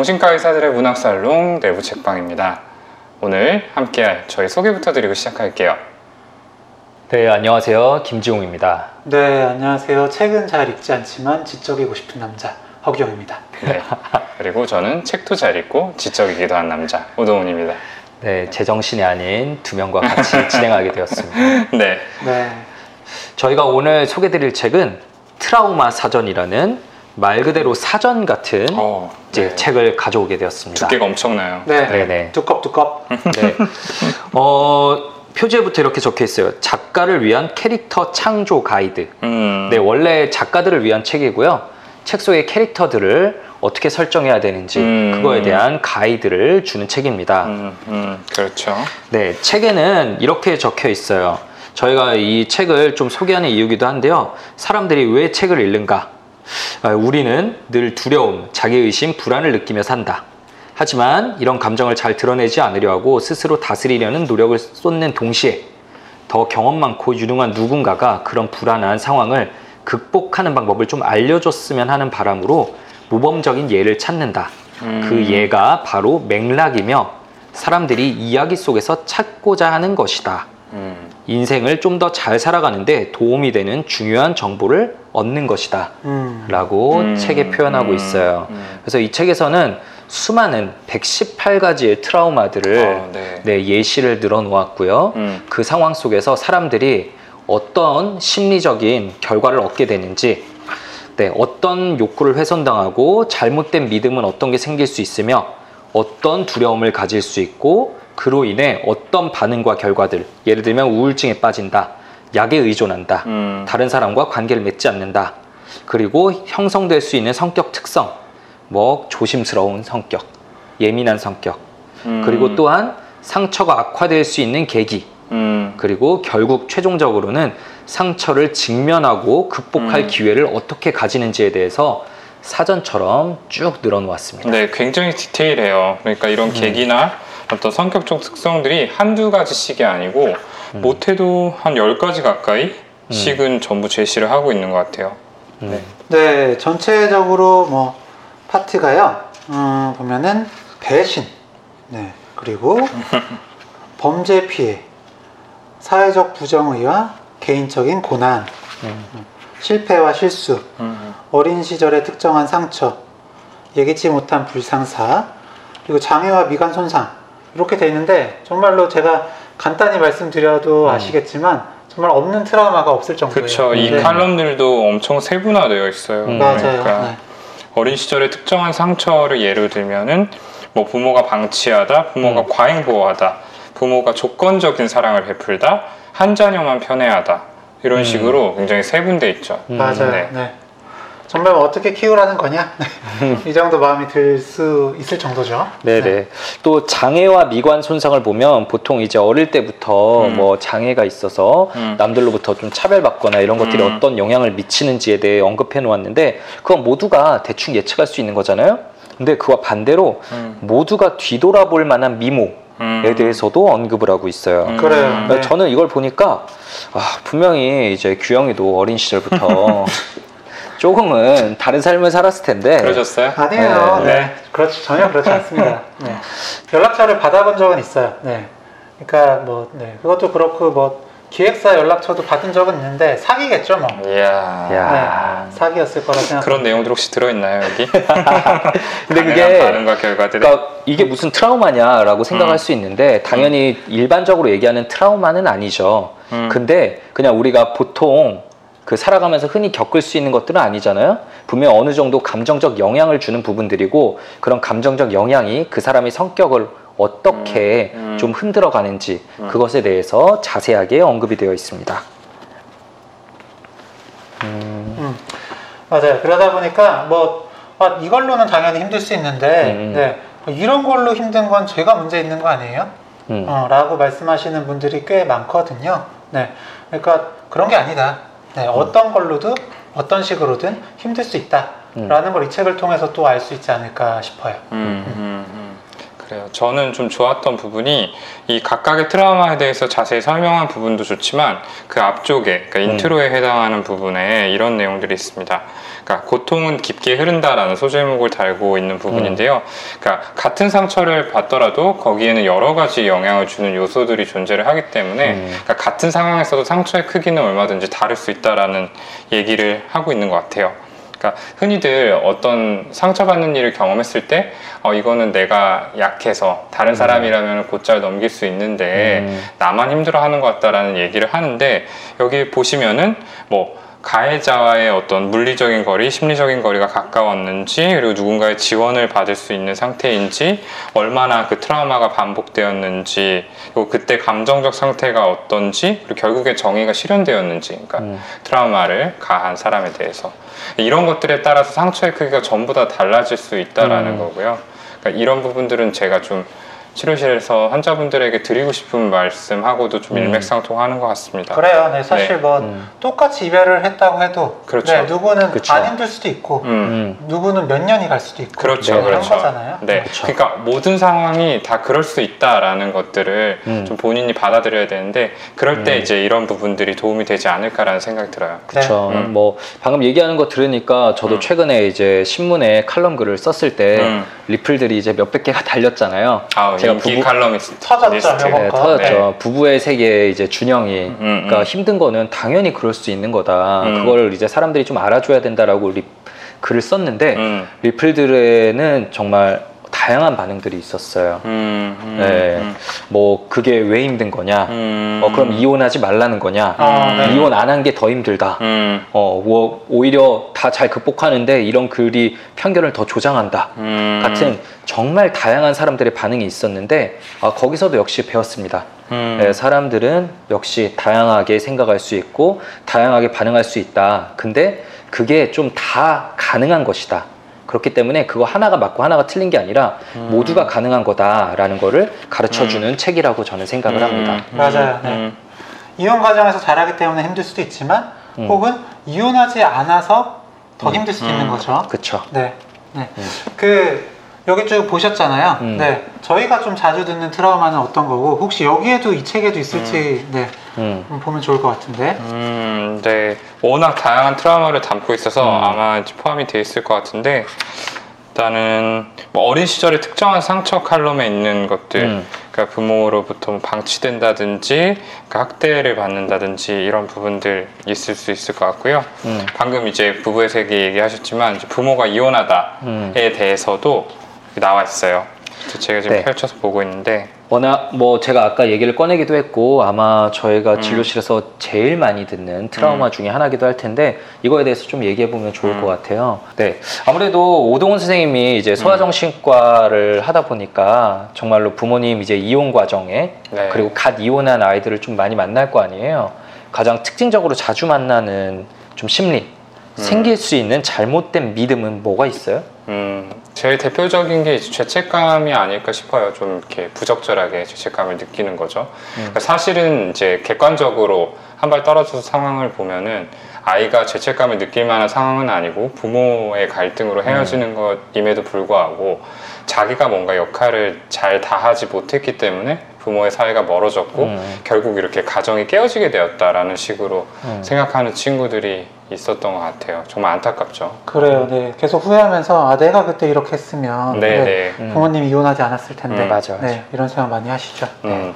정신과 의사들의 문학살롱 내부 책방입니다. 오늘 함께할 저희 소개부터 드리고 시작할게요. 네, 안녕하세요. 김지용입니다. 네, 안녕하세요. 책은 잘 읽지 않지만 지적이고 싶은 남자 허기영입니다. 네. 그리고 저는 책도 잘 읽고 지적이기도 한 남자 오동훈입니다. 네, 제정신이 아닌 두 명과 같이 진행하게 되었습니다. 네. 네, 저희가 오늘 소개드릴 책은 트라우마 사전이라는 말 그대로 사전 같은 어, 이제 네. 책을 가져오게 되었습니다. 두께가 엄청나요. 네, 네 네. 두껍 두껍. 네. 어, 표지에부터 이렇게 적혀 있어요. 작가를 위한 캐릭터 창조 가이드. 음. 네, 원래 작가들을 위한 책이고요. 책 속의 캐릭터들을 어떻게 설정해야 되는지 음. 그거에 대한 가이드를 주는 책입니다. 음, 음, 그렇죠. 네, 책에는 이렇게 적혀 있어요. 저희가 이 책을 좀 소개하는 이유기도 한데요. 사람들이 왜 책을 읽는가? 아, 우리는 늘 두려움, 자기의심, 불안을 느끼며 산다. 하지만 이런 감정을 잘 드러내지 않으려 하고 스스로 다스리려는 노력을 쏟는 동시에 더 경험 많고 유능한 누군가가 그런 불안한 상황을 극복하는 방법을 좀 알려줬으면 하는 바람으로 모범적인 예를 찾는다. 음. 그 예가 바로 맥락이며 사람들이 이야기 속에서 찾고자 하는 것이다. 음. 인생을 좀 더 잘 살아가는데 도움이 되는 중요한 정보를 얻는 것이다. 음, 라고 음. 책에 표현하고 음. 있어요. 음. 그래서 이 책에서는 수많은 118가지의 트라우마들을 어, 네. 네, 예시를 늘어 놓았고요. 음. 그 상황 속에서 사람들이 어떤 심리적인 결과를 얻게 되는지, 네, 어떤 욕구를 훼손당하고 잘못된 믿음은 어떤 게 생길 수 있으며 어떤 두려움을 가질 수 있고 그로 인해 어떤 반응과 결과들, 예를 들면 우울증에 빠진다, 약에 의존한다, 음. 다른 사람과 관계를 맺지 않는다, 그리고 형성될 수 있는 성격 특성, 뭐 조심스러운 성격, 예민한 성격, 음. 그리고 또한 상처가 악화될 수 있는 계기, 음. 그리고 결국 최종적으로는 상처를 직면하고 극복할 음. 기회를 어떻게 가지는지에 대해서 사전처럼 쭉 늘어놓았습니다. 네, 굉장히 디테일해요. 그러니까 음. 이런 계기나 어떤 성격적 특성들이 한두 가지씩이 아니고 음. 못해도 한 10가지 가까이 씩은 전부 제시를 하고 있는 것 같아요. 음. 네, 전체적으로 뭐 파트가요. 음, 보면은 배신, 네, 그리고 범죄 피해, 사회적 부정의와 개인적인 고난, 음. 실패와 실수, 음. 어린 시절의 특정한 상처, 예기치 못한 불상사, 그리고 장애와 미관 손상 이렇게 돼 있는데 정말로 제가 간단히 말씀드려도 음. 아시겠지만 정말 없는 트라우마가 없을 정도예요. 그렇죠. 이 네. 칼럼들도 엄청 세분화되어 있어요. 음. 맞아요. 그러니까 네. 어린 시절의 특정한 상처를 예를 들면은 뭐 부모가 방치하다, 부모가 음. 과잉 보호하다, 부모가 조건적인 사랑을 베풀다, 한 자녀만 편애하다 이런 음. 식으로 굉장히 세분돼 있죠. 음. 맞아요. 네. 네. 정말 뭐 어떻게 키우라는 거냐? 이 정도 마음이 들 수 있을 정도죠. 네네. 또 장애와 미관 손상을 보면 보통 이제 어릴 때부터 음. 뭐 장애가 있어서 음. 남들로부터 좀 차별받거나 이런 것들이 음. 어떤 영향을 미치는지에 대해 언급해 놓았는데 그건 모두가 대충 예측할 수 있는 거잖아요. 근데 그와 반대로 음. 모두가 뒤돌아볼 만한 미모에 음. 대해서도 언급을 하고 있어요. 음. 그래요. 네. 저는 이걸 보니까 아, 분명히 이제 규영이도 어린 시절부터 조금은 다른 삶을 살았을 텐데 그러셨어요? 아니에요. 네. 네. 그렇지 전혀 그렇지 않습니다. 네. 연락처를 받아본 적은 있어요. 네. 그러니까 뭐 네. 그것도 그렇고 뭐 기획사 연락처도 받은 적은 있는데 사기겠죠 뭐. 이야. 야. 네. 사기였을 거라 생각. 그런 내용들 혹시 들어있나요 여기? 근데 그게 반응과 결과들이 그러니까 이게 무슨 트라우마냐라고 생각할 음. 수 있는데 당연히 일반적으로 얘기하는 트라우마는 아니죠. 음. 근데 그냥 우리가 보통 그 살아가면서 흔히 겪을 수 있는 것들은 아니잖아요. 분명 어느 정도 감정적 영향을 주는 부분들이고 그런 감정적 영향이 그 사람의 성격을 어떻게 음, 음. 좀 흔들어 가는지 음. 그것에 대해서 자세하게 언급이 되어 있습니다. 음, 음, 맞아요. 그러다 보니까 뭐 아, 이걸로는 당연히 힘들 수 있는데 음. 네. 뭐 이런 걸로 힘든 건 제가 문제 있는 거 아니에요? 음. 어, 라고 말씀하시는 분들이 꽤 많거든요. 네. 그러니까 그런 게 아니다. 네. 어떤 걸로도 어떤 식으로든 힘들 수 있다. 음. 라는 걸 이 책을 통해서 또 알 수 있지 않을까 싶어요. 음, 음, 음. 그래요. 저는 좀 좋았던 부분이 이 각각의 트라우마에 대해서 자세히 설명한 부분도 좋지만 그 앞쪽에, 그러니까 음. 인트로에 해당하는 부분에 이런 내용들이 있습니다. 그러니까 고통은 깊게 흐른다라는 소제목을 달고 있는 부분인데요. 그러니까 같은 상처를 받더라도 거기에는 여러 가지 영향을 주는 요소들이 존재를 하기 때문에 음. 그러니까 같은 상황에서도 상처의 크기는 얼마든지 다를 수 있다라는 얘기를 하고 있는 것 같아요. 그러니까 흔히들 어떤 상처받는 일을 경험했을 때 어, 이거는 내가 약해서 다른 사람이라면 곧잘 넘길 수 있는데 음. 나만 힘들어하는 것 같다라는 얘기를 하는데 여기 보시면은 뭐 가해자와의 어떤 물리적인 거리, 심리적인 거리가 가까웠는지 그리고 누군가의 지원을 받을 수 있는 상태인지 얼마나 그 트라우마가 반복되었는지 그리고 그때 감정적 상태가 어떤지 그리고 결국에 정의가 실현되었는지 그러니까 음. 트라우마를 가한 사람에 대해서 이런 것들에 따라서 상처의 크기가 전부 다 달라질 수 있다라는 음. 거고요. 그러니까 이런 부분들은 제가 좀 치료실에서 환자분들에게 드리고 싶은 말씀하고도 좀 음. 일맥상통하는 것 같습니다. 그래요. 네, 사실 네. 뭐 음. 똑같이 이별을 했다고 해도 그렇죠. 네, 누구는 그쵸. 안 힘들 수도 있고 음. 음. 누구는 몇 년이 갈 수도 있고 그렇죠, 네, 그런 그렇죠. 거잖아요. 네, 그렇죠. 그러니까 모든 상황이 다 그럴 수 있다라는 것들을 음. 좀 본인이 받아들여야 되는데 그럴 때 음. 이제 이런 부분들이 도움이 되지 않을까라는 생각이 들어요. 그렇죠. 네. 음. 뭐 방금 얘기하는 거 들으니까 저도 음. 최근에 이제 신문에 칼럼 글을 썼을 때 음. 리플들이 이제 몇백 개가 달렸잖아요. 아, 제가 인기 부부- 칼럼니스트 터졌죠, 네, 거. 터졌죠. 부부의 세계 이제 준영이 음, 그러니까 음. 힘든 거는 당연히 그럴 수 있는 거다. 음. 그걸 이제 사람들이 좀 알아줘야 된다라고 리, 글을 썼는데 음, 리플들에는 정말 다양한 반응들이 있었어요. 음, 음, 네. 음, 뭐 그게 왜 힘든 거냐? 음. 어 그럼 이혼하지 말라는 거냐? 아, 네. 이혼 안 한 게 더 힘들다. 음, 어, 뭐 오히려 다 잘 극복하는데 이런 글이 편견을 더 조장한다. 음. 같은 정말 다양한 사람들의 반응이 있었는데 아, 거기서도 역시 배웠습니다. 음. 네, 사람들은 역시 다양하게 생각할 수 있고 다양하게 반응할 수 있다. 근데 그게 좀 다 가능한 것이다. 그렇기 때문에 그거 하나가 맞고 하나가 틀린 게 아니라 음. 모두가 가능한 거다라는 거를 가르쳐 주는 책이라고 저는 생각을 합니다. 음, 맞아요. 네. 음, 이혼 과정에서 자라기 때문에 힘들 수도 있지만 음. 혹은 이혼하지 않아서 더 힘들 수도 있는 음. 거죠. 그쵸. 네. 네. 음. 그 여기 쭉 보셨잖아요. 음. 네. 저희가 좀 자주 듣는 트라우마는 어떤 거고 혹시 여기에도 이 책에도 있을지 네. 음. 좀 보면 좋을 것 같은데. 음, 네. 워낙 다양한 트라우마를 담고 있어서 음. 아마 포함이 돼 있을 것 같은데 일단은 뭐 어린 시절에 특정한 상처 칼럼에 있는 것들 음. 그러니까 부모로부터 뭐 방치된다든지 그러니까 학대를 받는다든지 이런 부분들 있을 수 있을 것 같고요. 음. 방금 이제 부부의 세계 얘기하셨지만 부모가 이혼하다에 음. 대해서도 나와 있어요. 제가 지금 네. 펼쳐서 보고 있는데 워낙 뭐 제가 아까 얘기를 꺼내기도 했고 아마 저희가 음. 진료실에서 제일 많이 듣는 트라우마 중에 하나기도 할 텐데 이거에 대해서 좀 얘기해 보면 좋을 음. 것 같아요. 네. 아무래도 오동훈 선생님이 이제 소아정신과를 하다 보니까 정말로 부모님 이제 이혼 과정에 네. 그리고 갓 이혼한 아이들을 좀 많이 만날 거 아니에요. 가장 특징적으로 자주 만나는 좀 심리 음. 생길 수 있는 잘못된 믿음은 뭐가 있어요? 음, 제일 대표적인 게 죄책감이 아닐까 싶어요. 좀 이렇게 부적절하게 죄책감을 느끼는 거죠. 그러니까 사실은 이제 객관적으로 한 발 떨어져서 상황을 보면은 아이가 죄책감을 느낄 만한 상황은 아니고 부모의 갈등으로 헤어지는 것임에도 불구하고 자기가 뭔가 역할을 잘 다하지 못했기 때문에 부모의 사이가 멀어졌고 음. 결국 이렇게 가정이 깨어지게 되었다라는 식으로 음. 생각하는 친구들이 있었던 것 같아요. 정말 안타깝죠. 그래요. 네. 계속 후회하면서 아 내가 그때 이렇게 했으면 네, 네, 네. 음. 부모님이 이혼하지 않았을 텐데. 음, 맞아, 맞아. 네. 이런 생각 많이 하시죠. 음, 음.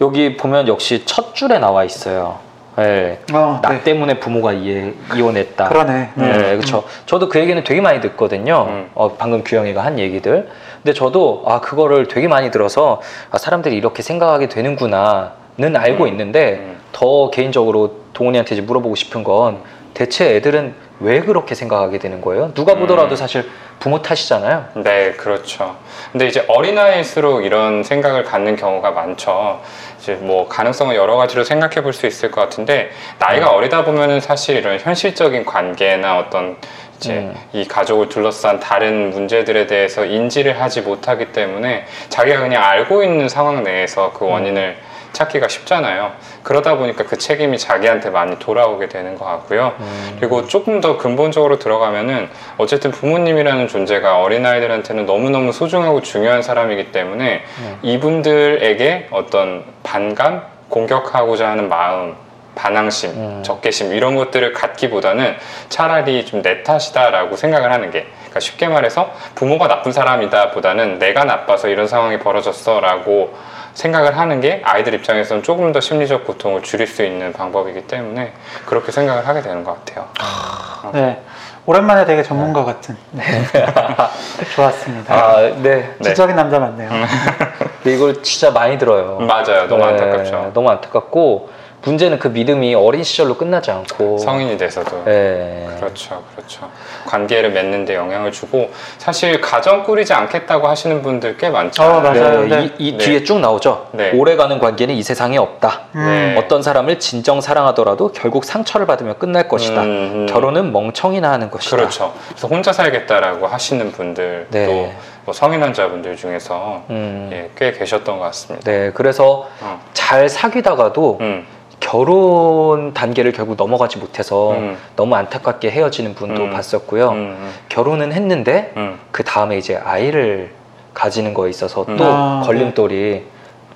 여기 보면 역시 첫 줄에 나와 있어요. 네. 어, 나 네. 때문에 부모가 이해, 이혼했다. 그러네. 네, 네. 그렇죠. 저도 그 얘기는 되게 많이 듣거든요. 음. 어, 방금 규영이가 한 얘기들. 근데 저도 아 그거를 되게 많이 들어서 아, 사람들이 이렇게 생각하게 되는구나는 알고 음. 있는데 음. 더 개인적으로 동훈이한테 이제 물어보고 싶은 건 대체 애들은 왜 그렇게 생각하게 되는 거예요? 누가 보더라도 음. 사실 부모 탓이잖아요. 네, 그렇죠. 근데 이제 어린아이일수록 이런 생각을 갖는 경우가 많죠. 이제 뭐 가능성은 여러 가지로 생각해 볼 수 있을 것 같은데 나이가 어리다 보면은 사실 이런 현실적인 관계나 어떤 이제 음. 이 가족을 둘러싼 다른 문제들에 대해서 인지를 하지 못하기 때문에 자기가 그냥 알고 있는 상황 내에서 그 원인을 찾기가 쉽잖아요. 그러다 보니까 그 책임이 자기한테 많이 돌아오게 되는 것 같고요. 음. 그리고 조금 더 근본적으로 들어가면은 어쨌든 부모님이라는 존재가 어린아이들한테는 너무너무 소중하고 중요한 사람이기 때문에 음. 이분들에게 어떤 반감, 공격하고자 하는 마음, 반항심, 음. 적개심 이런 것들을 갖기보다는 차라리 좀 내 탓이다라고 생각을 하는 게 그러니까 쉽게 말해서 부모가 나쁜 사람이다 보다는 내가 나빠서 이런 상황이 벌어졌어라고 생각을 하는 게 아이들 입장에서는 조금 더 심리적 고통을 줄일 수 있는 방법이기 때문에 그렇게 생각을 하게 되는 것 같아요. 네. 오랜만에 되게 전문가 같은. 네. 좋았습니다. 아, 네. 네. 지적인 남자 맞네요. 이걸 진짜 많이 들어요. 맞아요. 너무 네, 안타깝죠. 너무 안타깝고 문제는 그 믿음이 어린 시절로 끝나지 않고 성인이 돼서도. 네. 그렇죠, 그렇죠. 관계를 맺는 데 영향을 주고 사실 가정 꾸리지 않겠다고 하시는 분들 꽤 많죠. 어, 맞아요. 네, 네. 이, 이 네. 뒤에 쭉 나오죠. 네. 오래가는 관계는 이 세상에 없다. 음. 어떤 사람을 진정 사랑하더라도 결국 상처를 받으며 끝날 것이다. 음, 음. 결혼은 멍청이나 하는 것이다. 그렇죠. 그래서 혼자 살겠다라고 하시는 분들도 네. 뭐 성인 환자분들 중에서 음, 예, 꽤 계셨던 것 같습니다. 네, 그래서 어. 잘 사귀다가도 음, 결혼 단계를 결국 넘어가지 못해서 음. 너무 안타깝게 헤어지는 분도 음. 봤었고요. 음, 결혼은 했는데 음, 그 다음에 이제 아이를 가지는 거에 있어서 또 음. 아, 걸림돌이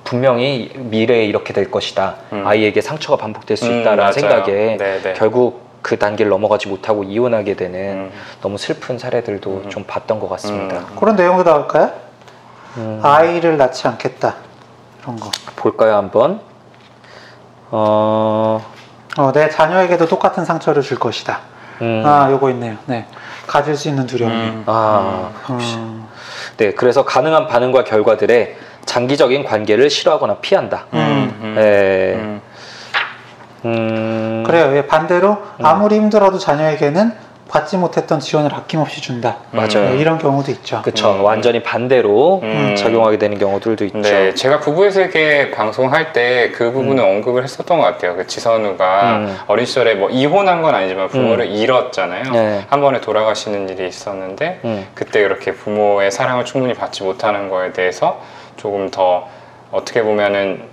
분명히 미래에 이렇게 될 것이다. 음. 아이에게 상처가 반복될 수 음, 있다라는. 생각에 네, 네. 결국 그 단계를 넘어가지 못하고 이혼하게 되는 음, 너무 슬픈 사례들도 음. 좀 봤던 것 같습니다. 음. 그런 내용도 나올까요? 음, 아이를 낳지 않겠다. 이런 거. 볼까요 한번? 어, 어, 내 자녀에게도 똑같은 상처를 줄 것이다. 음, 아, 요거 있네요. 네. 가질 수 있는 두려움. 음, 아, 음. 네. 그래서 가능한 반응과 결과들에 장기적인 관계를 싫어하거나 피한다. 음, 음, 네. 음. 음, 그래요. 예, 반대로 아무리 힘들어도 자녀에게는 받지 못했던 지원을 아낌없이 준다. 맞아요. 네, 이런 경우도 있죠. 그쵸. 음. 완전히 반대로 음. 작용하게 되는 경우들도 있죠. 네, 제가 부부의 세계 방송할 때 그 부분을 언급을 했었던 것 같아요. 그 지선우가 음. 어린 시절에 뭐 이혼한 건 아니지만 부모를 잃었잖아요. 네. 한 번에 돌아가시는 일이 있었는데 음. 그때 그렇게 부모의 사랑을 충분히 받지 못하는 거에 대해서 조금 더 어떻게 보면은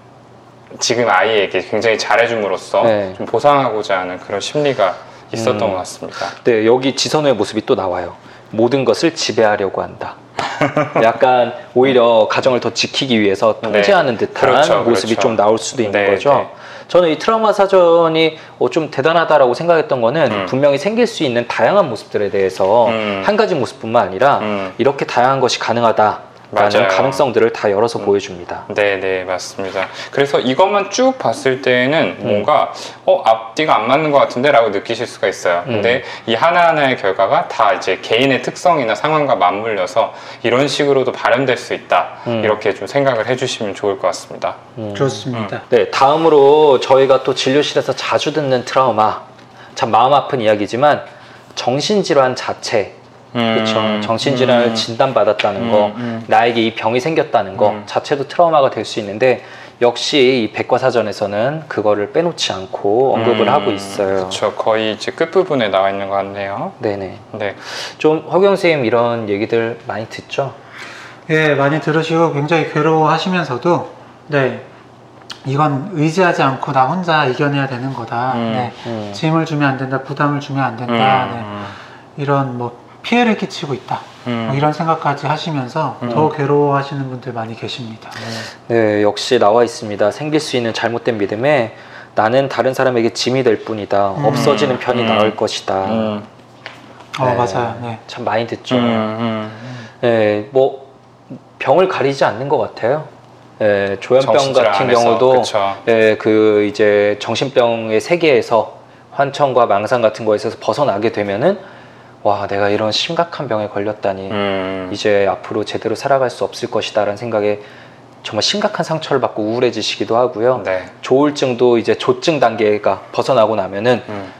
지금 아이에게 굉장히 잘해줌으로써 네. 좀 보상하고자 하는 그런 심리가 있었던 음. 것 같습니다. 네, 여기 지선우의 모습이 또 나와요. 모든 것을 지배하려고 한다. 약간 오히려 가정을 더 지키기 위해서 통제하는 듯한 그렇죠, 모습이 그렇죠. 좀 나올 수도 있는 네, 거죠. 네. 저는 이 트라우마 사전이 어, 좀 대단하다라고 생각했던 거는 음. 분명히 생길 수 있는 다양한 모습들에 대해서 음. 한 가지 모습뿐만 아니라 음. 이렇게 다양한 것이 가능하다라는 맞아요. 가능성들을 다 열어서 음. 보여줍니다. 네, 네, 맞습니다. 그래서 이것만 쭉 봤을 때는 음. 뭔가 어 앞뒤가 안 맞는 것 같은데라고 느끼실 수가 있어요. 음. 근데 이 하나하나의 결과가 다 이제 개인의 특성이나 상황과 맞물려서 이런 식으로도 발현될 수 있다. 음. 이렇게 좀 생각을 해주시면 좋을 것 같습니다. 음. 좋습니다. 네, 다음으로 저희가 또 진료실에서 자주 듣는 트라우마. 참 마음 아픈 이야기지만 정신질환 자체. 그렇죠. 음. 정신질환을 음. 진단받았다는 음, 거, 음. 나에게 이 병이 생겼다는 거 음. 자체도 트라우마가 될 수 있는데 역시 이 백과사전에서는 그거를 빼놓지 않고 언급을 음, 하고 있어요. 그렇죠. 거의 이제 끝 부분에 나와 있는 것 같네요. 네네. 네. 좀 허경 선생님 이런 얘기들 많이 듣죠? 예, 많이 들으시고 굉장히 괴로워하시면서도 네. 이건 의지하지 않고 나 혼자 이겨내야 되는 거다. 음, 네. 음. 짐을 주면 안 된다. 부담을 주면 안 된다. 네. 음, 이런 뭐 피해를 끼치고 있다. 음. 뭐 이런 생각까지 하시면서 음. 더 괴로워하시는 분들 많이 계십니다. 네. 네, 역시 나와 있습니다. 생길 수 있는 잘못된 믿음에 나는 다른 사람에게 짐이 될 뿐이다. 음. 없어지는 편이 음. 나을 것이다. 음, 어, 네. 맞아요. 네. 참 많이 듣죠. 음, 음. 네, 뭐 병을 가리지 않는 것 같아요. 네, 조현병 같은 경우도 그쵸. 네, 그 이제 정신병의 세계에서 환청과 망상 같은 거에 있어서 벗어나게 되면은 와 내가 이런 심각한 병에 걸렸다니 음. 이제 앞으로 제대로 살아갈 수 없을 것이다라는 생각에 정말 심각한 상처를 받고 우울해지시기도 하고요. 네. 조울증도 이제 조증 단계가 벗어나고 나면은 음.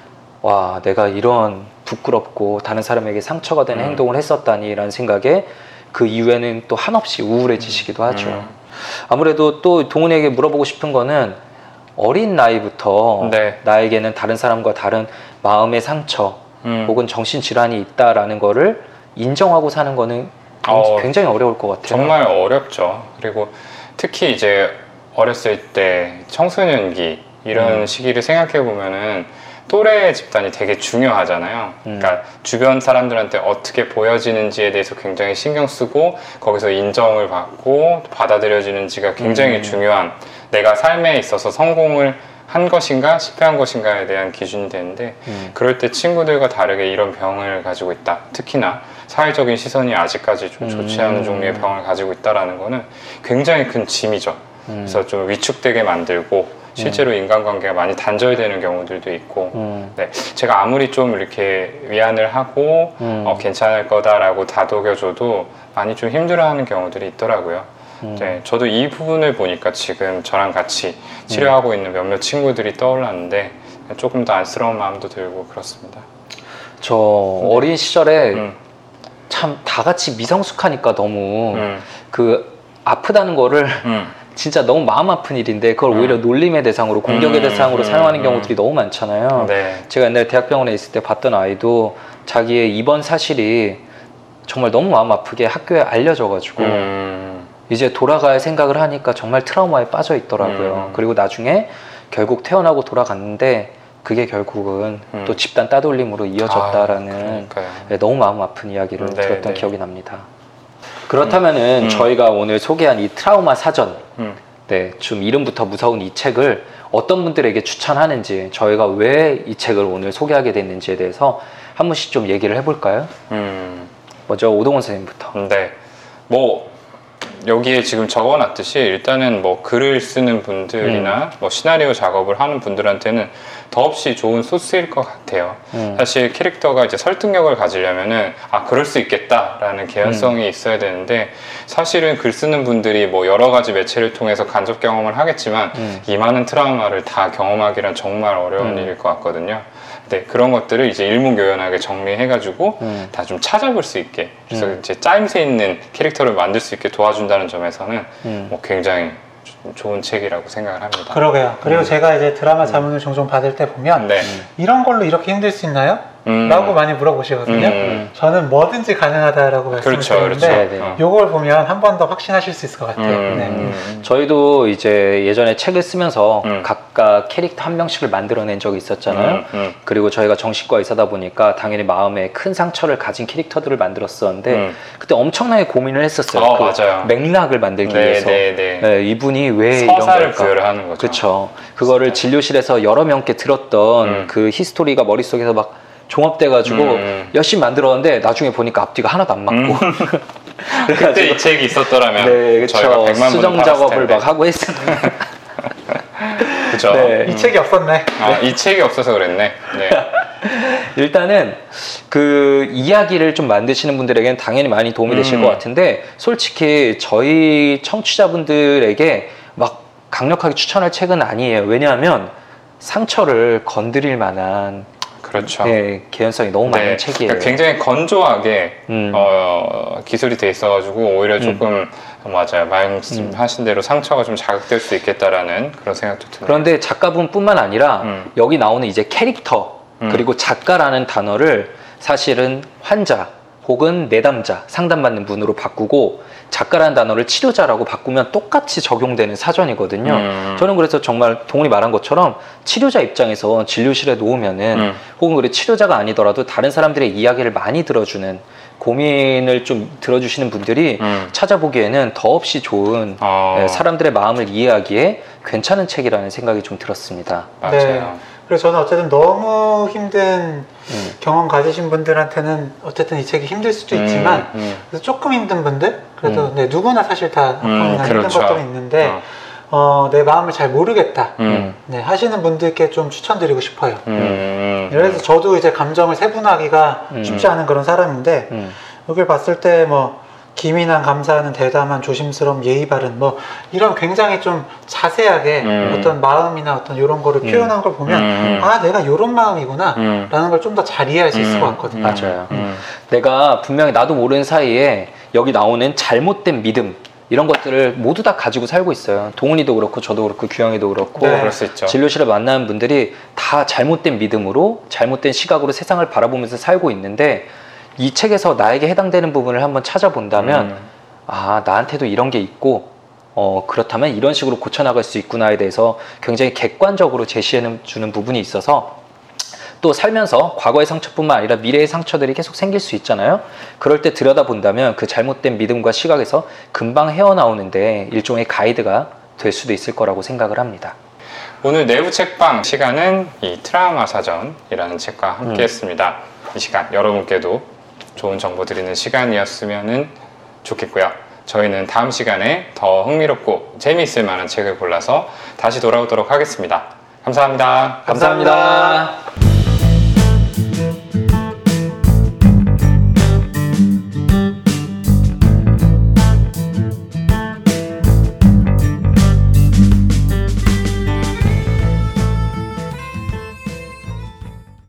와 내가 이런 부끄럽고 다른 사람에게 상처가 되는 음. 행동을 했었다니라는 생각에 그 이후에는 또 한없이 우울해지시기도 하죠. 음. 아무래도 또 동훈에게 물어보고 싶은 거는 어린 나이부터 네. 나에게는 다른 사람과 다른 마음의 상처 음. 혹은 정신 질환이 있다라는 거를 인정하고 사는 거는 어, 굉장히 어려울 것 같아요. 정말 어렵죠. 그리고 특히 이제 어렸을 때 청소년기 이런 음. 시기를 생각해 보면은 또래 집단이 되게 중요하잖아요. 음. 그러니까 주변 사람들한테 어떻게 보여지는지에 대해서 굉장히 신경 쓰고 거기서 인정을 받고 받아들여지는지가 굉장히 음. 중요한 내가 삶에 있어서 성공을 한 것인가 실패한 것인가에 대한 기준이 되는데 음. 그럴 때 친구들과 다르게 이런 병을 가지고 있다. 특히나 사회적인 시선이 아직까지 좀 좋지 않은 음. 종류의 병을 가지고 있다라는 거는 굉장히 큰 짐이죠. 음. 그래서 좀 위축되게 만들고 실제로 인간관계가 많이 단절되는 경우들도 있고 음. 네, 제가 아무리 좀 이렇게 위안을 하고 음. 어, 괜찮을 거다라고 다독여줘도 많이 좀 힘들어하는 경우들이 있더라고요. 음. 네, 저도 이 부분을 보니까 지금 저랑 같이 치료하고 있는 몇몇 친구들이 떠올랐는데 조금 더 안쓰러운 마음도 들고 그렇습니다. 저 어린 시절에 음, 참다 같이 미성숙하니까 너무 음, 그 아프다는 거를 음, 진짜 너무 마음 아픈 일인데 그걸 음. 오히려 놀림의 대상으로 공격의 음, 대상으로 음, 사용하는 음. 경우들이 너무 많잖아요. 네, 제가 옛날에 대학병원에 있을 때 봤던 아이도 자기의 입원 사실이 정말 너무 마음 아프게 학교에 알려져가지고 음, 이제 돌아갈 생각을 하니까 정말 트라우마에 빠져 있더라고요. 음. 그리고 나중에 결국 태어나고 돌아갔는데 그게 결국은 음. 또 집단 따돌림으로 이어졌다라는 아. 네, 너무 마음 아픈 이야기를 네, 들었던 네. 기억이 납니다. 그렇다면은 음. 저희가 오늘 소개한 이 트라우마 사전, 음, 네, 좀 이름부터 무서운 이 책을 어떤 분들에게 추천하는지, 저희가 왜 이 책을 오늘 소개하게 됐는지에 대해서 한 번씩 좀 얘기를 해볼까요? 음. 먼저 오동원 선생님부터. 네. 뭐 여기에 지금 적어놨듯이 일단은 뭐 글을 쓰는 분들이나 뭐 시나리오 작업을 하는 분들한테는 더없이 좋은 소스일 것 같아요. 음. 사실 캐릭터가 이제 설득력을 가지려면은 아 그럴 수 있겠다라는 개연성이 있어야 되는데 사실은 글 쓰는 분들이 뭐 여러 가지 매체를 통해서 간접 경험을 하겠지만 음. 이 많은 트라우마를 다 경험하기란 정말 어려운 음. 일일 것 같거든요. 네 그런 것들을 이제 일목요연하게 정리해가지고 음. 다좀 찾아볼 수 있게 그래서 음. 이제 짜임새 있는 캐릭터를 만들 수 있게 도와준다는 점에서는 음. 뭐 굉장히 좀 좋은 책이라고 생각을 합니다. 그러게요. 그리고 음. 제가 이제 드라마 자문을 종종 받을 때 보면 네. 이런 걸로 이렇게 힘들 수 있나요? 음. 라고 많이 물어보시거든요. 음. 저는 뭐든지 가능하다라고 말씀을 그렇죠, 그렇죠. 어. 요걸 보면 한 번 더 확신하실 수 있을 것 같아요. 음, 네. 음. 저희도 이제 예전에 책을 쓰면서 음. 각각 캐릭터 한 명씩을 만들어낸 적이 있었잖아요. 음, 음. 그리고 저희가 정신과 의사다 보니까 당연히 마음에 큰 상처를 가진 캐릭터들을 만들었었는데 음. 그때 엄청나게 고민을 했었어요. 어, 그 맞아요. 맥락을 만들기 네, 위해서. 네, 네. 네, 이분이 왜 이런 걸까? 부여를 하는 거죠. 그렇죠. 그거를 진료실에서 여러 명께 들었던 음. 그 히스토리가 머릿속에서 막 종합돼가지고 음. 열심히 만들었는데 나중에 보니까 앞뒤가 하나도 안 맞고 그때 이 책이 있었더라면 네, 저희가 그렇죠. 100만 수정 분 작업을 막 하고 했었는데 그죠. 네. 이 책이 없었네. 아, 이 책이 없어서 그랬네. 네. 일단은 그 이야기를 좀 만드시는 분들에게는 당연히 많이 도움이 되실 음. 것 같은데 솔직히 저희 청취자분들에게 막 강력하게 추천할 책은 아니에요. 왜냐하면 상처를 건드릴 만한 그렇죠. 예, 개연성이 너무 많은 네. 책이에요. 그러니까 굉장히 건조하게 음. 어, 기술이 돼 있어가지고 오히려 조금 맞아요 말씀하신 대로 상처가 좀 자극될 수 있겠다라는 그런 생각도 듭니다. 그런데 작가분뿐만 아니라 음. 여기 나오는 이제 캐릭터 음. 그리고 작가라는 단어를 사실은 환자 혹은 내담자 상담받는 분으로 바꾸고 작가라는 단어를 치료자라고 바꾸면 똑같이 적용되는 사전이거든요. 음. 저는 그래서 정말 동훈이 말한 것처럼 치료자 입장에서 진료실에 놓으면은 음. 혹은 그래 치료자가 아니더라도 다른 사람들의 이야기를 많이 들어주는 고민을 좀 들어주시는 분들이 음. 찾아보기에는 더없이 좋은 어, 예, 사람들의 마음을 이해하기에 괜찮은 책이라는 생각이 좀 들었습니다. 맞아요. 네. 그래서 저는 어쨌든 너무 힘든 음. 경험 가지신 분들한테는 어쨌든 이 책이 힘들 수도 있지만 음, 음. 조금 힘든 분들 그래도 음. 네, 누구나 사실 다 음, 아프거나 힘든 그렇죠. 것들은 있는데 어. 어, 내 마음을 잘 모르겠다 음. 네, 하시는 분들께 좀 추천드리고 싶어요. 음. 그래서 저도 이제 감정을 세분화하기가 음. 쉽지 않은 그런 사람인데 음. 여기를 봤을 때 뭐 기민한 감사하는 대담한 조심스러움 예의 바른 뭐 이런 굉장히 좀 자세하게 음. 어떤 마음이나 어떤 이런 거를 음. 표현한 걸 보면 음. 아 내가 이런 마음이구나 음. 라는 걸 좀 더 잘 이해할 수 있을 음. 것 같거든요. 맞아요. 음. 내가 분명히 나도 모르는 사이에 여기 나오는 잘못된 믿음 이런 것들을 모두 다 가지고 살고 있어요. 동훈이도 그렇고 저도 그렇고 규영이도 그렇고 네. 그럴 수 있죠. 진료실에 만나는 분들이 다 잘못된 믿음으로 잘못된 시각으로 세상을 바라보면서 살고 있는데 이 책에서 나에게 해당되는 부분을 한번 찾아본다면 음. 아 나한테도 이런 게 있고 어 그렇다면 이런 식으로 고쳐나갈 수 있구나에 대해서 굉장히 객관적으로 제시해 주는 부분이 있어서 또 살면서 과거의 상처뿐만 아니라 미래의 상처들이 계속 생길 수 있잖아요. 그럴 때 들여다본다면 그 잘못된 믿음과 시각에서 금방 헤어나오는데 일종의 가이드가 될 수도 있을 거라고 생각을 합니다. 오늘 내부 책방 시간은 이 트라우마 사전이라는 책과 함께 했습니다. 이 시간 여러분께도 좋은 정보 드리는 시간이었으면 좋겠고요. 저희는 다음 시간에 더 흥미롭고 재미있을 만한 책을 골라서 다시 돌아오도록 하겠습니다. 감사합니다. 감사합니다.